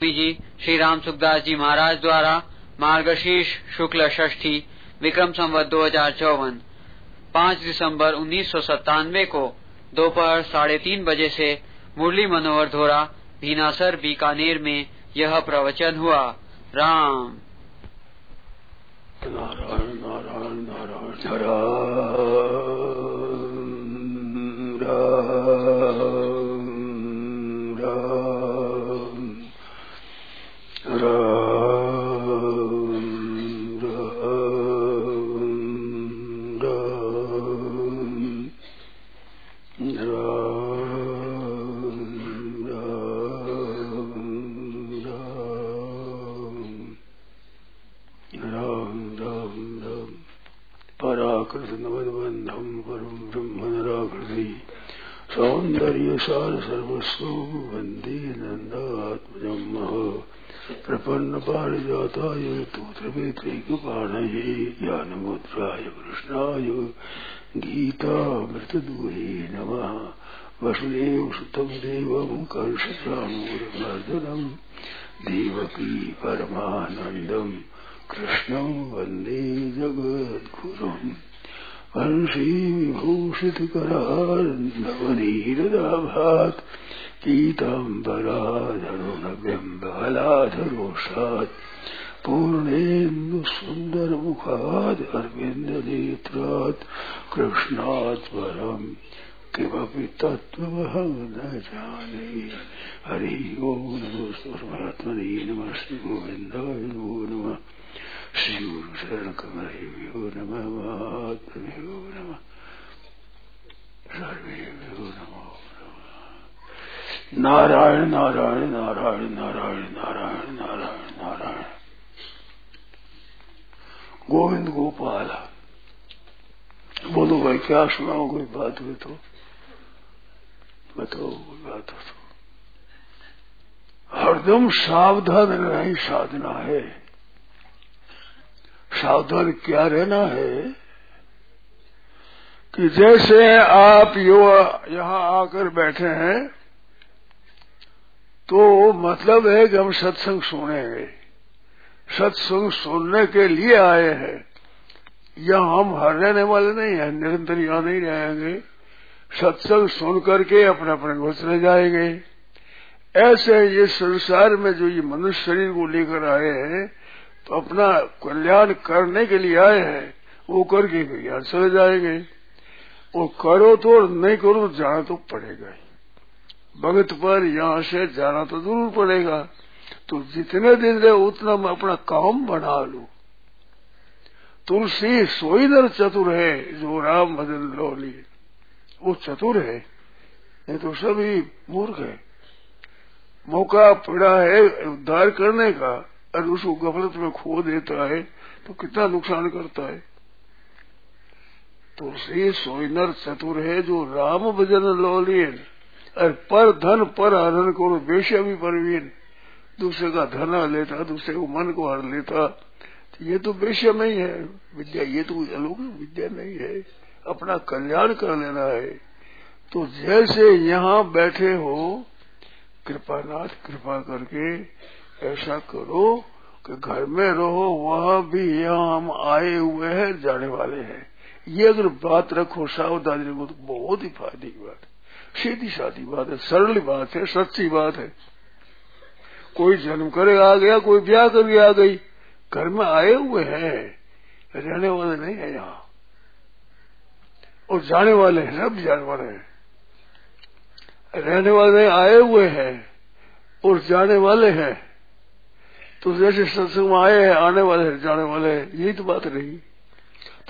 जी, श्री राम सुखदास जी महाराज द्वारा मार्गशीर्ष शुक्ल षष्ठी, विक्रम संवत दो हज़ार चौवन, पाँच दिसंबर उन्नीस सौ सत्तानवे को दोपहर साढ़े तीन बजे से मुरली मनोहर धोरा, भीनासर बीकानेर में यह प्रवचन हुआ। राम। नारायण नारायण नारायण राम पराकृतनवद्बन्धं परं ब्रह्मनराकृति। सौन्दर्यसार सर्वस्व वंदे नन्दात्मजं मह प्रपन्नपारिजाताय तोत्रवेत्रैकपाणये ज्ञानमुद्राय कृष्णाय गीतामृतदुहे नमः। वसुदेवसुतं देवं कंसचाणूरमर्दनं देवकी परमानन्दम् कृष्णं वंदे जगद्गुरुम्। वंशीविभूषितकरार्णवनीरदाभात् पीताम्बराधरुणबिम्बलाधरोषात् पूर्णेन्दुसुन्दरमुखात्, अरविन्दनेत्रात् कृष्णात् परम् किमपि तत्त्वमहं न जाने। हरि ओं नमो परमात्मने नमः श्रीगोविन्दाय नमो नमः। श्रीगुरुशरणकमलेभ्यो नमः महात्मभ्यो नमः। सर्वेभ्यो नमो नारायण नारायण नारायण नारायण नारायण नारायण नारायण। गोविंद गोपाल। बोलो भाई, क्या सुनाओ कोई बात हुई तो? बताओ कोई बात हो तो। हरदम सावधान रहना ही साधना है। सावधान क्या रहना है कि जैसे आप यो यहाँ आकर बैठे हैं तो मतलब है कि हम सत्संग सुनेंगे। सत्संग सुनने के लिए आए हैं। यहाँ हम हर रहने वाले नहीं है, निरंतर यहाँ नहीं रहेंगे। सत्संग सुन करके अपने अपने घर चले जाएँगे। ऐसे ये संसार में जो ये मनुष्य शरीर को लेकर आए हैं तो अपना कल्याण करने के लिए आए हैं, वो करके यहाँ चले जाएँगे। वो करो तो और नहीं करो तो जाना तो पड़ेगा ही। भगत पर यहाँ से जाना तो ज़रूर पड़ेगा। तो जितने दिन रहे उतना मैं अपना काम बना लू। तुलसी सोई नर चतुर है, जो राम भजन लोली वो चतुर है नहीं तो सभी मूर्ख है। मौका पड़ा है उद्धार करने का। और उसको गफलत में खो देता है तो कितना नुकसान करता है? तुलसी सोई नर चतुर है जो राम भजन लोलियन और पर धन, पर हरण करो बेशा भी परवीन। दूसरे का धन हर लेता, दूसरे को मन को हर लेता। तो ये तो बेशम ही। है विद्या, ये तो अलौकिक विद्या नहीं है। अपना कल्याण कर लेना है। तो जैसे यहाँ बैठे हो, कृपानाथ, कृपा करके ऐसा करो कि घर में रहो, वहाँ भी यहाँ हम आए हुए हैं, जाने वाले हैं। ये अगर बात रखो सावधानी रखो तो बहुत ही फ़ायदे की बात है। सीधी सादी बात है, सरल बात है, सच्ची बात है। कोई जन्म करे आ गया, कोई ब्याह करके आ गई, घर में आए हुए हैं, रहने वाले नहीं है यहाँ। और जाने वाले हैं सब जाने वाले हैं। रहने वाले आए हुए हैं और जाने वाले हैं। तो जैसे सत्संग में आए हैं, आने वाले हैं, जाने वाले हैं, यही तो बात रही।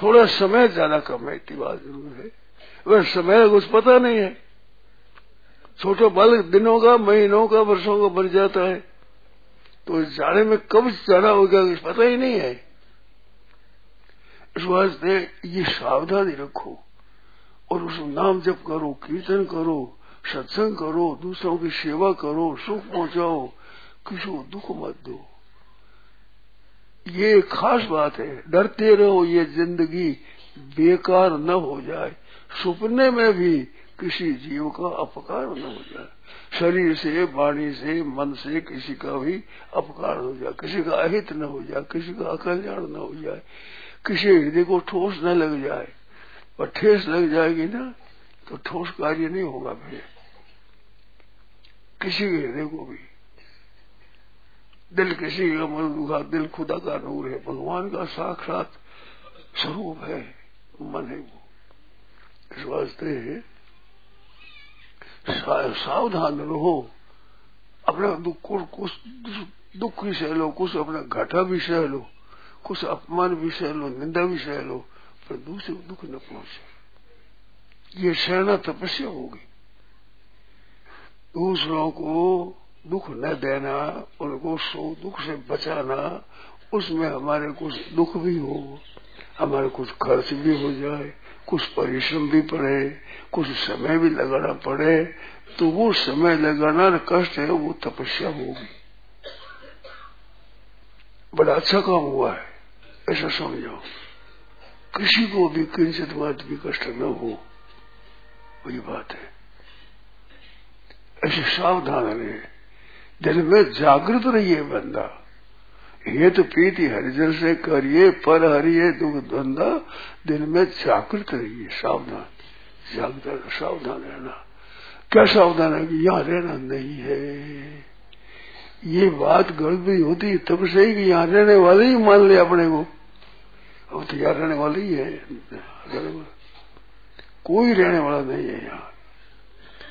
थोड़ा समय ज़्यादा कम है, इतनी बात ज़रूर है। वह समय कुछ पता नहीं है। छोटा बालक दिनों का, महीनों का, वर्षों का बन जाता है। तो जाने में कब जाना होगा, कुछ पता ही नहीं है। इस वास्ते ये सावधानी रखो और उस नाम जप करो, कीर्तन करो, सत्संग करो, दूसरों की सेवा करो, सुख पहुंचाओ, किसी को दुख मत दो। ये खास बात है, डरते रहो, ये ज़िंदगी बेकार न हो जाए। सुपने में भी किसी जीव का अपकार न हो जाए। शरीर से, वाणी से, मन से किसी का भी अपकार हो जाए। किसी का अहित न हो जाए, किसी का अकल्याण न हो जाए। किसी हृदय को ठोस न लग जाए। और ठेस लग जाएगी ना तो ठोस कार्य नहीं होगा फिर। किसी के हृदय को भी। दिल किसी का मन दुखा दिल खुदा का नूर है। भगवान का साक्षात स्वरूप है, मन है वो। इस वास्ते सावधान रहो। अपना दुख कुछ दुख भी सह लो, कुछ अपना घाटा भी सह लो, कुछ अपमान भी सह लो, निंदा भी सह लो, पर दूसरे को दुख न पहुँचे। ये सहना तपस्या होगी। दूसरों को दुख न देना, उनको सो दुख से बचाना, उसमें हमारे कुछ दुख भी हो, हमारे कुछ खर्च भी हो जाए, कुछ परिश्रम भी पड़े, कुछ समय भी लगाना पड़े तो वो समय लगाना कष्ट है, वो तपस्या होगी। बड़ा अच्छा काम हुआ है, ऐसा समझो किसी को भी किंचित मात्र भी कष्ट न हो, वही बात है। ऐसे सावधान रहे। दिल में जागृत रहिए बंदा। ये तो पीति हरिजन से करिए, पर हरिए दुख धंधा, दिन में जागृत रहिए, सावधान, जागृत सावधान रहना। क्या सावधान है कि यहाँ रहना नहीं है? ये बात भी होती तब से ही यहाँ रहने वाले ही मान ले अपने को। अब तो यहाँ रहने वाले ही है। कोई रहने वाला नहीं है यहाँ।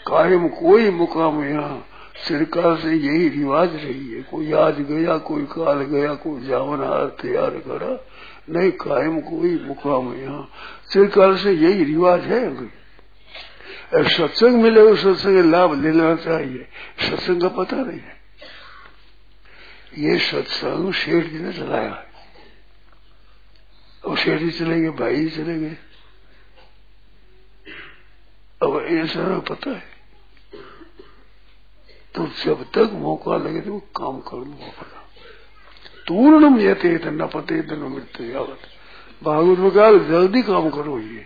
कायम कोई मुकाम यहाँ। सरकार से यही रिवाज रही है, कोई आज गया, कोई काल गया, कोई जावन तैयार करा, नहीं कायम कोई मुकाम यहाँ। सरकार से यही रिवाज है सत्संग मिले उस सत्संग लाभ लेना चाहिए, सत्संग का पता नहीं है। ये सत्संग शेठ जी ने चलाया है। और शेठ जी चलेंगे, भाई जी चलेंगे। अब ये सारा पता है। तो जब तक मौका लगे तो काम कर लो अपना। तूर्णम यते न पते न मृत्यु यावत। भागवत में कहा, जल्दी काम करो ये।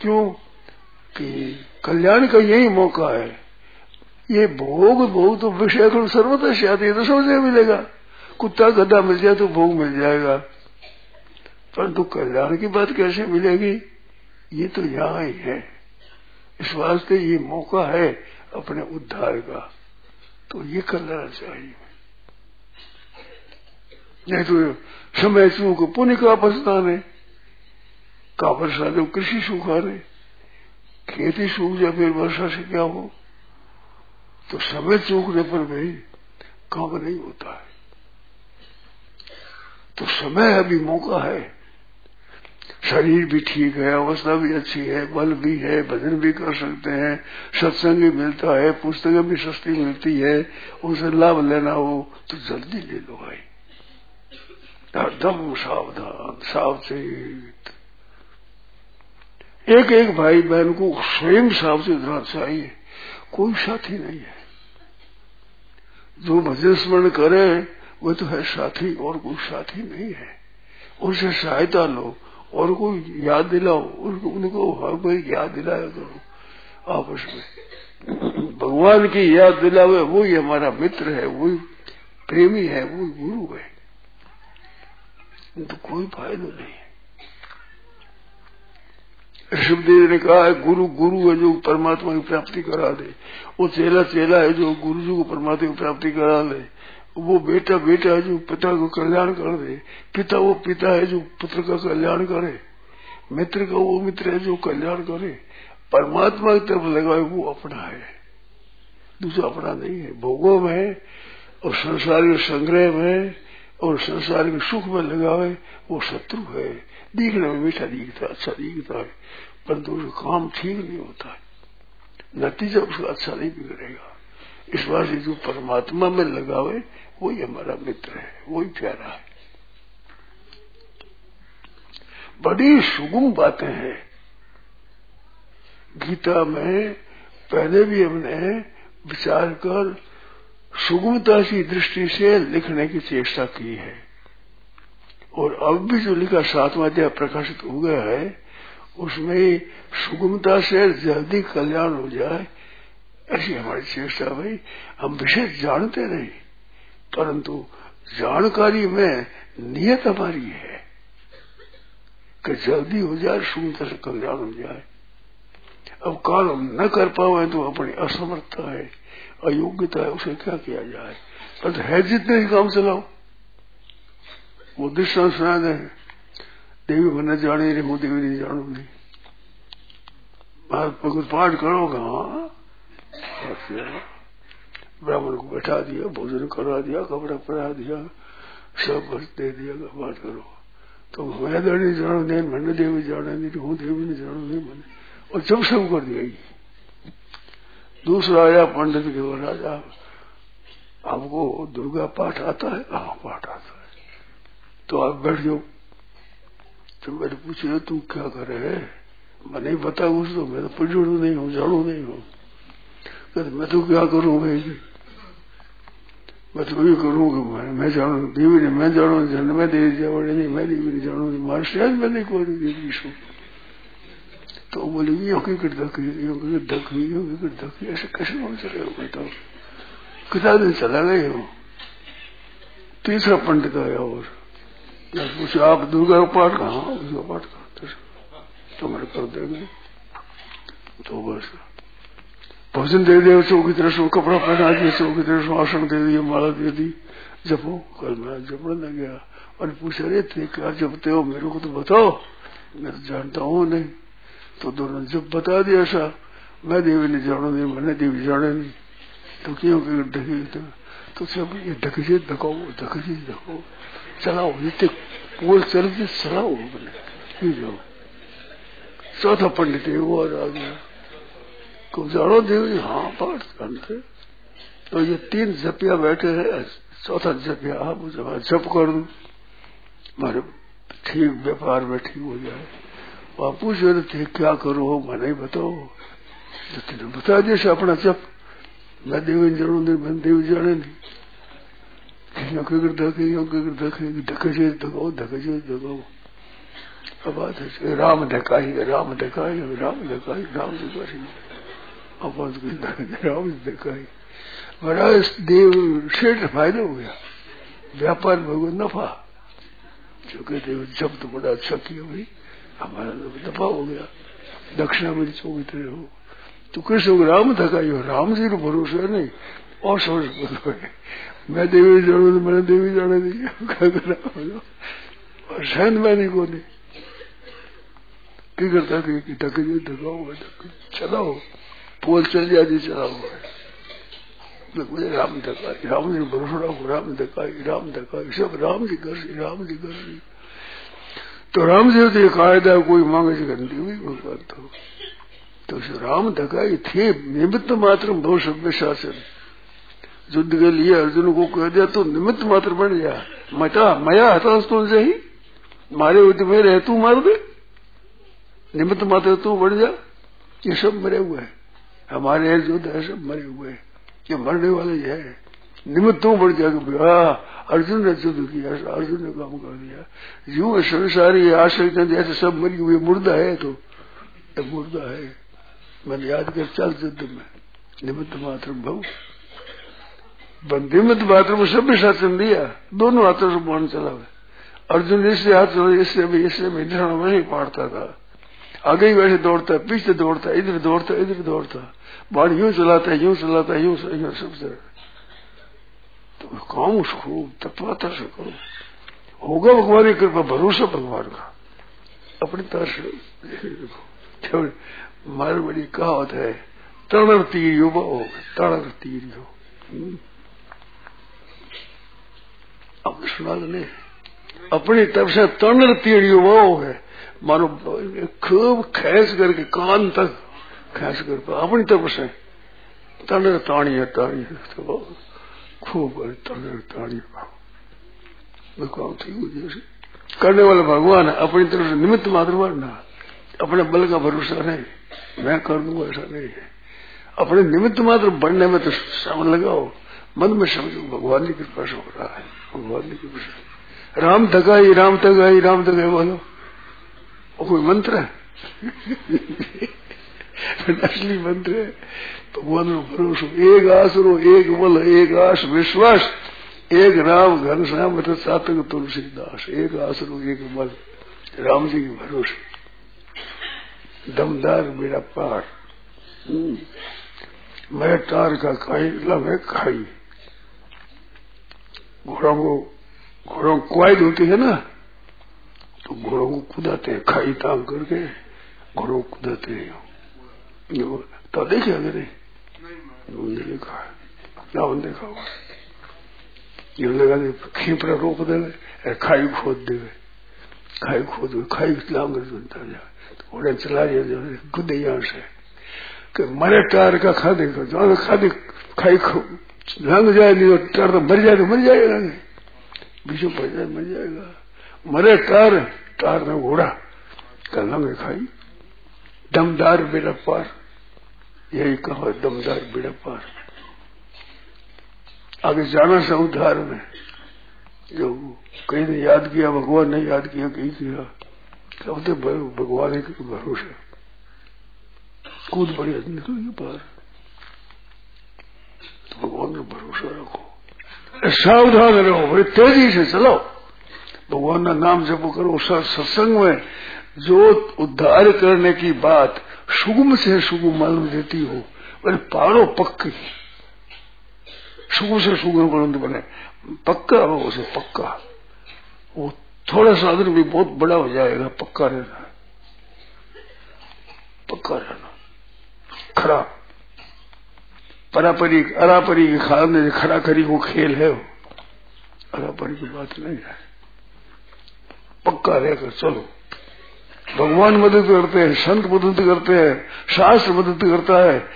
क्यों? कि कल्याण का यही मौका है। ये भोग भोग तो विषय को सर्वतः है तो समझ मिलेगा। कुत्ता गद्दा मिल जाए तो भोग मिल जाएगा। परंतु कल्याण की बात कैसे मिलेगी? ये तो यहाँ ही है। इस वास्ते ये मौका है। अपने उद्धार का। तो ये कर लेना चाहिए। नहीं तो समय चूक पुण्य का पछतान है का वर्षा जो कृषि सूखा रहे खेती सूख जाए, फिर वर्षा से क्या हो? तो समय चूकने पर भी काम नहीं होता है। तो समय अभी मौका है। शरीर भी ठीक है, अवस्था भी अच्छी है, बल भी है, भजन भी कर सकते हैं, सत्संग भी मिलता है, पुस्तकें भी सस्ती मिलती है, उनसे लाभ लेना हो तो जल्दी ले लो भाई। एकदम सावधान, सावचेत। एक एक भाई बहन को स्वयं सावचेत रहना चाहिए, कोई साथी नहीं है। जो भजन स्मरण करे, वो तो है साथी, और कोई साथी नहीं है। उनसे सहायता लो और कोई याद दिलाओ उनको उनको हर कोई याद दिलाया करो, आपस में। भगवान की याद दिलावे, वही हमारा मित्र है, वही प्रेमी है, वही गुरु है। तो कोई फ़ायदा नहीं। ऋषभदेव ने कहा है, गुरु गुरु है जो परमात्मा की प्राप्ति करा दे। वो चेला चेला है जो गुरु जी को परमात्मा की प्राप्ति करा दे वो बेटा बेटा है जो पिता को कल्याण कर दे, पिता वो पिता है जो पुत्र का कल्याण करे, मित्र का वो मित्र है जो कल्याण करे, परमात्मा की तरफ़ लगाए वो अपना है। दूसरा अपना नहीं है, भोगों में और संसारिक संग्रह में और संसार संसारिक सुख में लगावे वो शत्रु है। दिखने में मीठा दिखता अच्छा दिखता है, परंतु काम ठीक नहीं होता नतीजा उसका अच्छा नहीं बिगड़ेगा। इस बात से जो परमात्मा में लगावे, वही हमारा मित्र है, वही प्यारा है। बड़ी सुगम बातें हैं। गीता में पहले भी हमने विचार कर सुगमता की दृष्टि से लिखने की चेष्टा की है। और अब भी जो लिखा सातवा अध्याय प्रकाशित हो गया है, उसमें सुगमता से जल्दी कल्याण हो जाए ऐसी हमारी चेष्टा भाई हम विशेष जानते नहीं, परंतु जानकारी में नियत हमारी है कि जल्दी हो जाए, सुंदर से कल्याण हो जाए। अब काल हम न कर पाए तो अपनी असमर्थता है, अयोग्यता है, उसे क्या किया जाए? पर है जितने ही काम चलाओ। वो दृष्टान सुना दे। देवी मन जाने रे मुँह देवी नहीं जानूँगी भगवत पाठ करोगा करोगा ब्राह्मण को बैठा दिया, भोजन करवा दिया, कपड़ा पहरा दिया, सब दे दिया बात करो। तो मैं नहीं जानो, नहीं मैंने देवी जाने, नहीं हूँ देवी नहीं जानो, नहीं मैंने। और जब सब कर दिया दूसरा आया पंडित के वो राजा, आपको दुर्गा पाठ आता है? हाँ पाठ आता है। तो आप बैठ जाओ। तो मैंने पूछे तू क्या करे मैं नहीं बता कुछ तो मैं तो पढ़ू नहीं हूँ, जाड़ू नहीं हूँ। मैं तो क्या करूँ भाई मैं तो करूँ कि मैं मैं जाणू मैं देवी जावड़े नहीं, मैं देवी नहीं जाणू मारे शायद मैं नहीं कोई देवी छू। तो बोले, यो की कर धकी यो धकी यो कर धकी ऐसे कैसे हो चले हो बताओ? कितना दिन चला गए हो? तीसरा पंडित आया और पूछे, आप दुर्गा पाठ कहा पाठ कहा कर देंगे तो बस। भोजन दे दिया चौकी तरह से कपड़ा पहना दिया चौकी तरह आसन दे दिया, माला दे दी। जपो, कल मैं जपने गया। और पूछे, अरे थे क्या जपते हो? मेरे को तो बताओ। मैं तो जानता हूँ नहीं। तो दोनों जब बता दिया ऐसा, मैं देवी ने जानो, नहीं, मैंने देवी जाने नहीं। तो क्यों ढकी तो? सब ये ढकी से धकाओ ढकी धकाओ चलाओ जितने पूरे चलते चलाओ जाओ? चौथा पंडित वो आ गया को जानो देवी हाँ। पाठ करते तो ये तीन जपिया बैठे हैं चौथा जपिया आप जप कर दू। मारे ठीक व्यापार में ठीक हो जाए। आप पूछ रहे थे क्या करो मैं नहीं बताओ तो तेने बता दिया अपना जप। मैं देवी जानू नहीं मैं देवी जाने नहीं। धके धके धके धको धके धको अब बात है, राम धकाई राम धकाई राम धकाई राम धकाई अब राम धकाई महाराज, देव शेठ फ़ायदा हो गया। व्यापार भगवान नफा। जो कहते जब तो बड़ा अच्छा किया भाई, हमारा तो नफा हो गया। दक्षिणा मेरी चौकी हो तो कृष्ण राम धकाई हो राम जी को भरोसा नहीं। और सोच बोलो मैं देवी जाणू मैंने देवी जाने दी और सहन मैंने को नहीं करता कि ढक धकाओ चलाओ। पोल चल जाती चलाओ मुझे राम धकाई राम जी भरोसा रखो, राम धकाई राम धकाई सब राम जी कर, राम जी कर। तो राम जी तो कायदा कोई मांगे से गंदी हुई भगवान तो। तो राम धकाई थे, निमित्त मात्र बहु सभ्य शासन। युद्ध के लिए अर्जुन को कह दिया तो निमित्त मात्र बन गया मचा, मया हता तुझसे ही। मारे युद्ध में रहे तू मार दे। निमित्त मात्र तू बढ़ जा। ये सब मरे हुए हैं। हमारे युद्ध है सब मरे हुए ये मरने वाले ये है। निमित्त बढ़ जाएगा। अर्जुन ने युद्ध किया, अर्जुन ने काम कर दिया यूँ संसारी आश्रय जैसे सब मरी हुई मुर्दा है तो मुर्दा है। मैंने याद कर, चल युद्ध में। निमित्त मात्र बहु। निमित्त मात्र में सब शासन दिया दोनों हाथों से बाण चला हुआ। अर्जुन इससे हाथ इससे भी इससे भी। वही पाड़ता था। आगे ही वैसे दौड़ता, पीछे दौड़ता, इधर दौड़ता इधर दौड़ता। बाण यूँ चलाता है यूँ चलाता है यूँ यूँ सब तो काम उसको तत्वाता से करो होगा भगवान की कृपा भरोसा भगवान का अपनी तरह से मार बड़ी कहावत है तरण तीर युवा हो तरण तीर हो अब सुना ने अपनी तरफ़ से तरण तीर युवा है मानो खूब खेस करके कान तक खेस कर अपनी तरफ़ से तण ताणी ताणी खूब तण ताणी ठीक हो जैसे। करने वाले भगवान है, अपनी तरफ़ से निमित्त मात्र बनना अपने बल का भरोसा नहीं। मैं कर दूँगा, ऐसा नहीं है। अपने निमित्त मात्र बढ़ने में तो समय लगाओ। मन में समझो भगवान की कृपा से हो रहा है। भगवान की कृपा से। राम धगाई राम धगाई राम धगाई बोलो। कोई मंत्र है? असली मंत्र है। भगवान नो भरोसो एक आसरो एक बल एक आस, विश्वास, एक राम, घन श्याम सातक तुलसीदास, एक आसरो एक बल। राम जी के भरोसे। दमदार मेरा पार। हम्म। मैं तार का खाई मैं खाई। घोड़ों को घोड़ों को कुआद होती है ना? तो घोड़ों को कुदाते हैं, खाई तांग करके घोड़ों को कुदाते हैं। तो देखे अगर उन्होंने देखा ना देखा हुआ लगा दे खीपरा रोक दे खाई खोद दे खाई खोद खाई लांग बनता जाए तो घोड़े चला जाए गुदे यहाँ से। कि मरे टार का खादे को, जो खादे खाई खो लंग जाए नहीं टार तो मर जाए तो मर जाएगा बीचों पड़ जाए मर जाएगा। मरे टार टार में घोड़ा का लंग खाई। दमदार बेड़ा पार यही कहो, दमदार बेड़ा पार आगे जाना सा उद्धार में। जो कहीं ने याद किया, भगवान ने याद किया कहीं किया कहते भगवान के भरोसे कूद पड़ी निकल गई पार। तो भगवान का भरोसा रखो। सावधान रहो, बड़ी तेज़ी से चलो भगवान का नाम जब करो सत्संग में जो उद्धार करने की बात सुगम से सुगम मालूम देती हो बड़े पारो पक्की। सुगम से सुगम मालूम बने। पक्का हो, उसे पक्का। वो थोड़ा सा भी बहुत बड़ा हो जाएगा, पक्का रहना। पक्का रहना। खड़ा परापरी, अरापरी के में खड़ा करी वो खेल है वो। अरापरी की बात नहीं है। पक्का रहकर चलो। भगवान मदद करते हैं, संत मदद करते हैं, शास्त्र मदद करता है,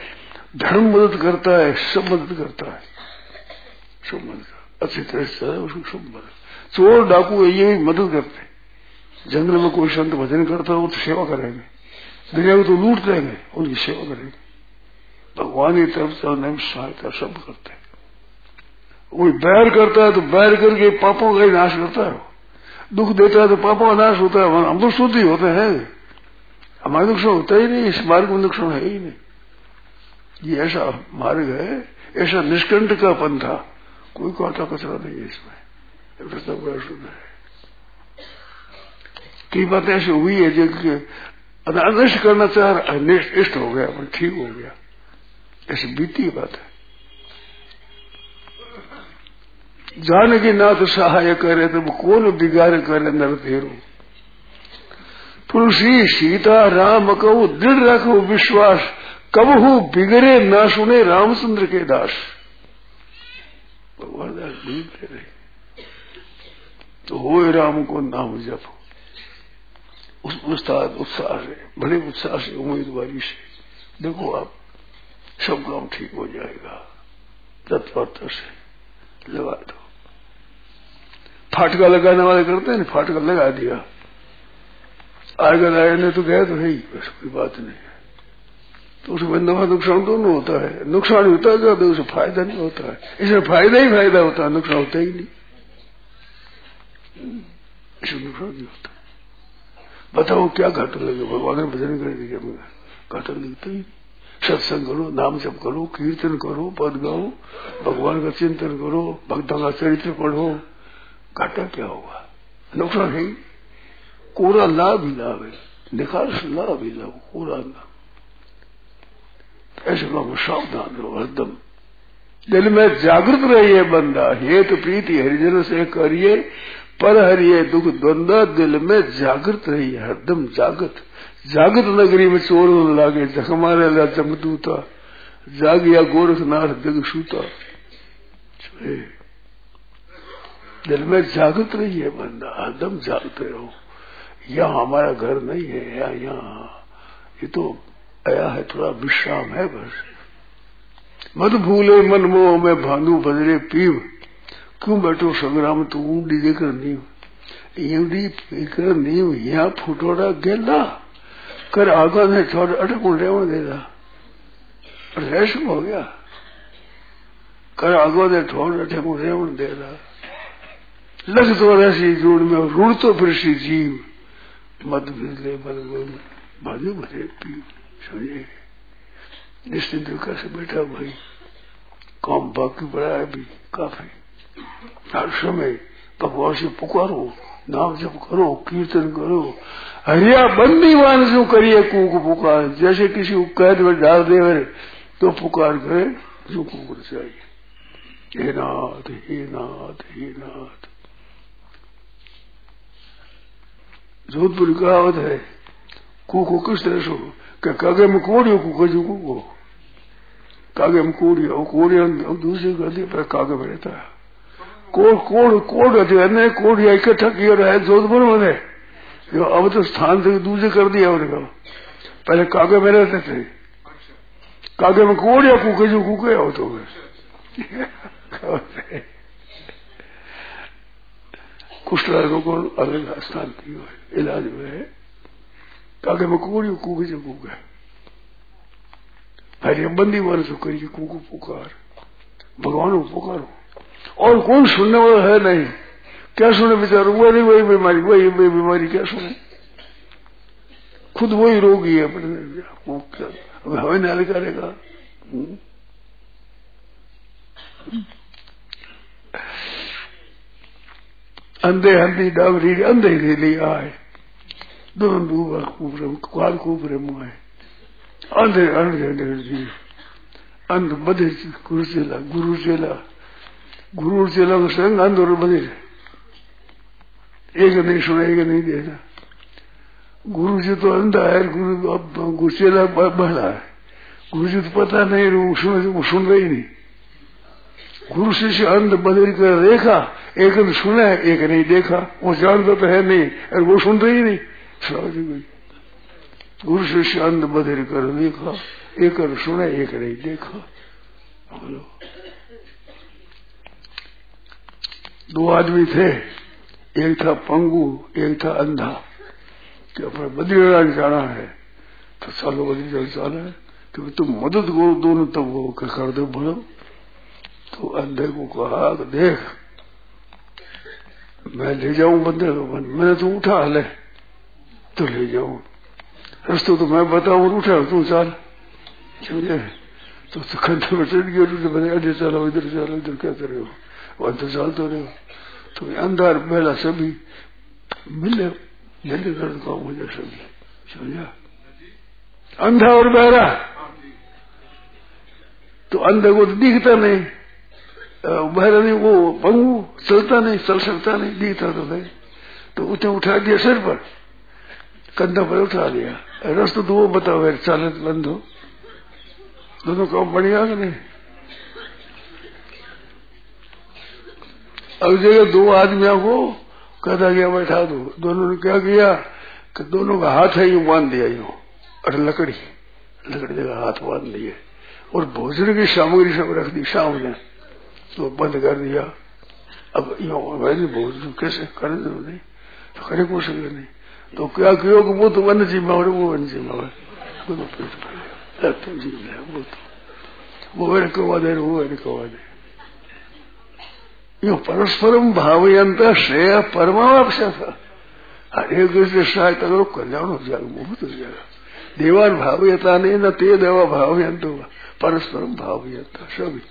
धर्म मदद करता है, सब मदद करता है। सब मदद अच्छी तरह से उसको सब मदद। चोर डाकू ये भी मदद करते हैं। जंगल में कोई संत भजन करता हो तो सेवा करेंगे। दुनिया को तो लूट देंगे, उनकी सेवा करेंगे। भगवान की तरफ़ से उन्हें सहायता सब करते हैं। कोई बैर करता है तो बैर करके पापों का ही नाश करता है दुख देता है तो पापों नाश होता है, हम तो शुद्ध ही होते हैं। हमारे नुकसान होता ही नहीं, इस मार्ग में नुकसान है ही नहीं। ये ऐसा मार्ग है, ऐसा निष्कंठ का पंथा कोई काटा कचरा नहीं है इसमें। सब बड़ा शुद्ध है। कई बातें ऐसी हुई है जो अनिष्ट करना चाह रहा इष्ट हो गया, ठीक हो गया। ऐसी बीती बात है। जानकी नाथ सहाय करे तो कौन बिगाड़ करे नर तेरू? तुलसी, सीता, राम कहू, दृढ़ रखो विश्वास। कब हूँ बिगड़े ना सुने रामचंद्र के दास। भगवान दास बिगड़े रहे तो हो राम को नाम जपो। उस उस्ताद उत्साह से, बड़े उत्साह से, उम्मीदवारी से। देखो आप, सब काम ठीक हो जाएगा। तत्परता से। लगा दो। फाटका लगाने वाले करते हैं, फाटका लगा दिया। आएगा लाए ने तो गया तो है कोई बात नहीं। तो उसमें नफा नुकसान दोनों होता है? नुकसान होता है उसे फ़ायदा नहीं होता है। इसमें फ़ायदा ही फ़ायदा होता है, नुकसान होता ही नहीं। इसमें नुकसान नहीं होता। बताओ क्या घाटा लगे? भगवान भजन करेंगे घाटा लगता ही सत्संग करो, नाम जप करो, कीर्तन करो, पद गाओ, भगवान का चिंतन करो, भक्तों का चरित्र पढ़ो। घाटा क्या होगा नुकसान है कोरा लाभ ही लाभ है निकाल से लाभ ही लाभ कोरा लाभ ऐसे लोग सावधान रहो, हरदम। दिल में जागृत रहिए बंदा हे तो प्रीति हरिजन से करिए, पर हरिये दुख द्वंदा दिल में जागृत रहिए, हरदम जागृत। जागृत नगरी में चोर लागे जखमारे ला जमदूता जागिया गोरखनाथ दिग सूता दिल में जागृत रही है बंदा, हरदम जागते रहो। यहाँ हमारा घर नहीं है या यहाँ। ये तो आया है, थोड़ा विश्राम है बस। मत भूले मन मोह में भानु बजरे पीव। क्यों बैठो संग्राम तो ऊंडी देकर नीव। ईंडी पीकर नीव, यहाँ फुटोड़ा गेला कर आगा ने छोड़ अटकू रेवण देगा रेशम हो गया। कर आगो ने छोड़ अटकू रेवण दे रहा लग तो रसी जोड़ में रुड़ तो फिर सी जीव। मत बिजले, बल बाजू भरे पी समझे निश्चिंत कैसे बैठा भाई। काम बाकी पड़ा है भी, काफ़ी। हर समय भगवान से पुकारो, नाम जप करो, कीर्तन करो। हरिया बंदी जो करिए कूक पुकार। जैसे किसी को कैद में डाल दे तो पुकार करे, जो कूक चाहिए हे नाथ हे नाथ हे नाथ। जोधपुर कहावत है कूको किस तरह से क्या कागे में कोड़ियो कूको जो कूको कागे में कोड़ियो कोड़ियो दूसरी गति पर कागे में रहता है कोड़ कोड़ कोड़ अन्य कोड़िया इकट्ठा किया रहा है जोधपुर में जो अब तो स्थान से दूसरे कर दिया उनको पहले कागे में रहते थे कागे में कोड़िया कूके जो कूके हो तो कुछ लोगों को अलग स्थान दिया है इलाज में है। कागे में कोड़ियो कूके जो कूके पहले बंदी वर्ष करिए कूकू पुकार। भगवान को पुकारो। और कौन सुनने वाला है नहीं? क्या सुने बेचारो? वही वही बीमारी वही बीमारी क्या सुने? खुद वही रोगी है अब हमें नाल करेगा अंधे अंधी डावरी, अंधे ले लिया है दोनों दूबा कूपरे काल कूपरे मुआए अंधे अंधे अंधे अंध बधे गुरु चेला गुरु चेला। गुरु चेला को संग अंध और बधे। एक नहीं सुना, एक नहीं देखा गुरु जी तो अंधा है, गुरु अब गुरुचेला बहला है। गुरु जी तो पता नहीं सुन सुन रही नहीं। गुरु शिष्य अंध बदल कर देखा, एक ने सुना, एक नहीं देखा। वो जानता तो है नहीं, और वो सुन रही नहीं। गुरु शिष्य अंध बदल कर देखा, एक ने सुना, एक नहीं देखा। बोलो। दो आदमी थे, एक था पंगु, एक था अंधा। कि अपने बद्रीनाथ जाना है तो चलो बद्रीनाथ जाना है, कि तुम मदद करो दोनों, तब वो कर दो, बोलो। तो अंधे को कहा कि देख। मैं ले जाऊँ बंदे को मैंने तो उठा ले। तो ले जाऊँ। रस्तो तो मैं बताऊँ, उठा, तू चल। समझे तो कंधे में चढ़ गया तो मैंने अरे चलो इधर चलो इधर क्या कर रहे हो? वहाँ तो चलते रहे हो। तो अंदर पहला सभी मिले मिले कर हो जाए सभी। समझा? अंधा और बहरा। तो अंधे को तो दिखता नहीं। बहरा वो पंगू चलता नहीं, चल सकता नहीं दिखता तो नहीं तो उसने उठा दिया सिर पर, कंधा पर उठा लिया। रस तो वो बताओ यार चालत बंद हो दोनों काम बढ़िया कि नहीं? अब जगह दो आदमियों को कहता गया बैठा दो। दोनों ने क्या किया कि दोनों का हाथ है, यूँ बाँध दिया, यूँ। और लकड़ी लकड़ी जगह हाथ बाँध दिए और भोजन की सामग्री सब रख दी सामने तो बंद कर दिया। अब वैसे भोजन कैसे कर दो नहीं तो करे को सकते नहीं। तो क्या किया कि वो तो वन जिम्मा और वो वन जिम्मा वो तो पेट तो जीव है, वो तो। वो वेर कवा दे, वो वेर कवा दे। यो परस्परम भावयंत श्रेय परमावश्य था हरे कृष्ण सहायता करो, कल्याण हो जाएगा बहुत हो जाएगा देवान भावयता नहीं, न ते देवा भावयंत परस्परम भावयंता सभी।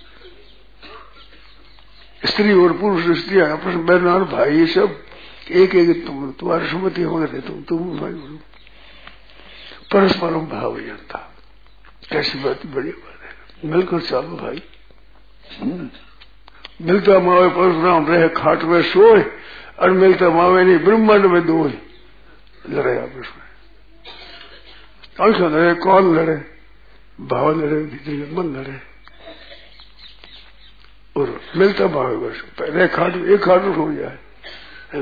स्त्री और पुरुष, स्त्री आपस में बहन और भाई सब एक एक तुम, तुम्हारी सुमति हो गए तुम तुम भाई परस्परम भावयंता कैसी बात बड़ी बात है। मिलकर चलो भाई। मिलता मावे परशुराम, रहे खाट में सोए, और मिलता मावे नहीं, ब्रह्मांड में दो लड़े आपस में। कौन लड़े? भाव लड़े, भीतर मन लड़े। और मिलता भावे बस। पहले खाट एक खाट हो जाए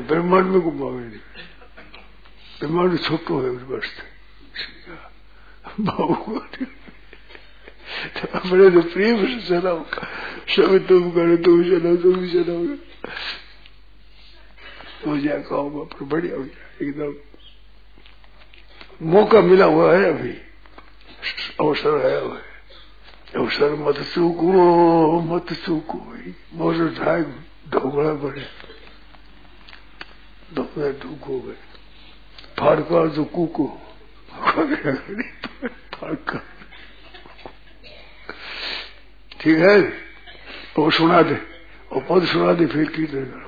ब्रह्मांड में भावे नहीं ब्रह्मांड छोटो है बस भाव तो अपने तो प्रेम से चलाओ। सब तुम करो, तुम चलाओ, तुम भी चलाओ। हो जाए काम पर बढ़िया हो जाए एकदम। मौका मिला हुआ है अभी। अवसर आया हुआ है। अवसर मत चूको मत चूको बहुत ढाई ढोकड़ा बड़े ढोकड़ा ढूको गए फाड़का जो कूको ठीक है वो सुना दे और पद सुना दे फिर की देगा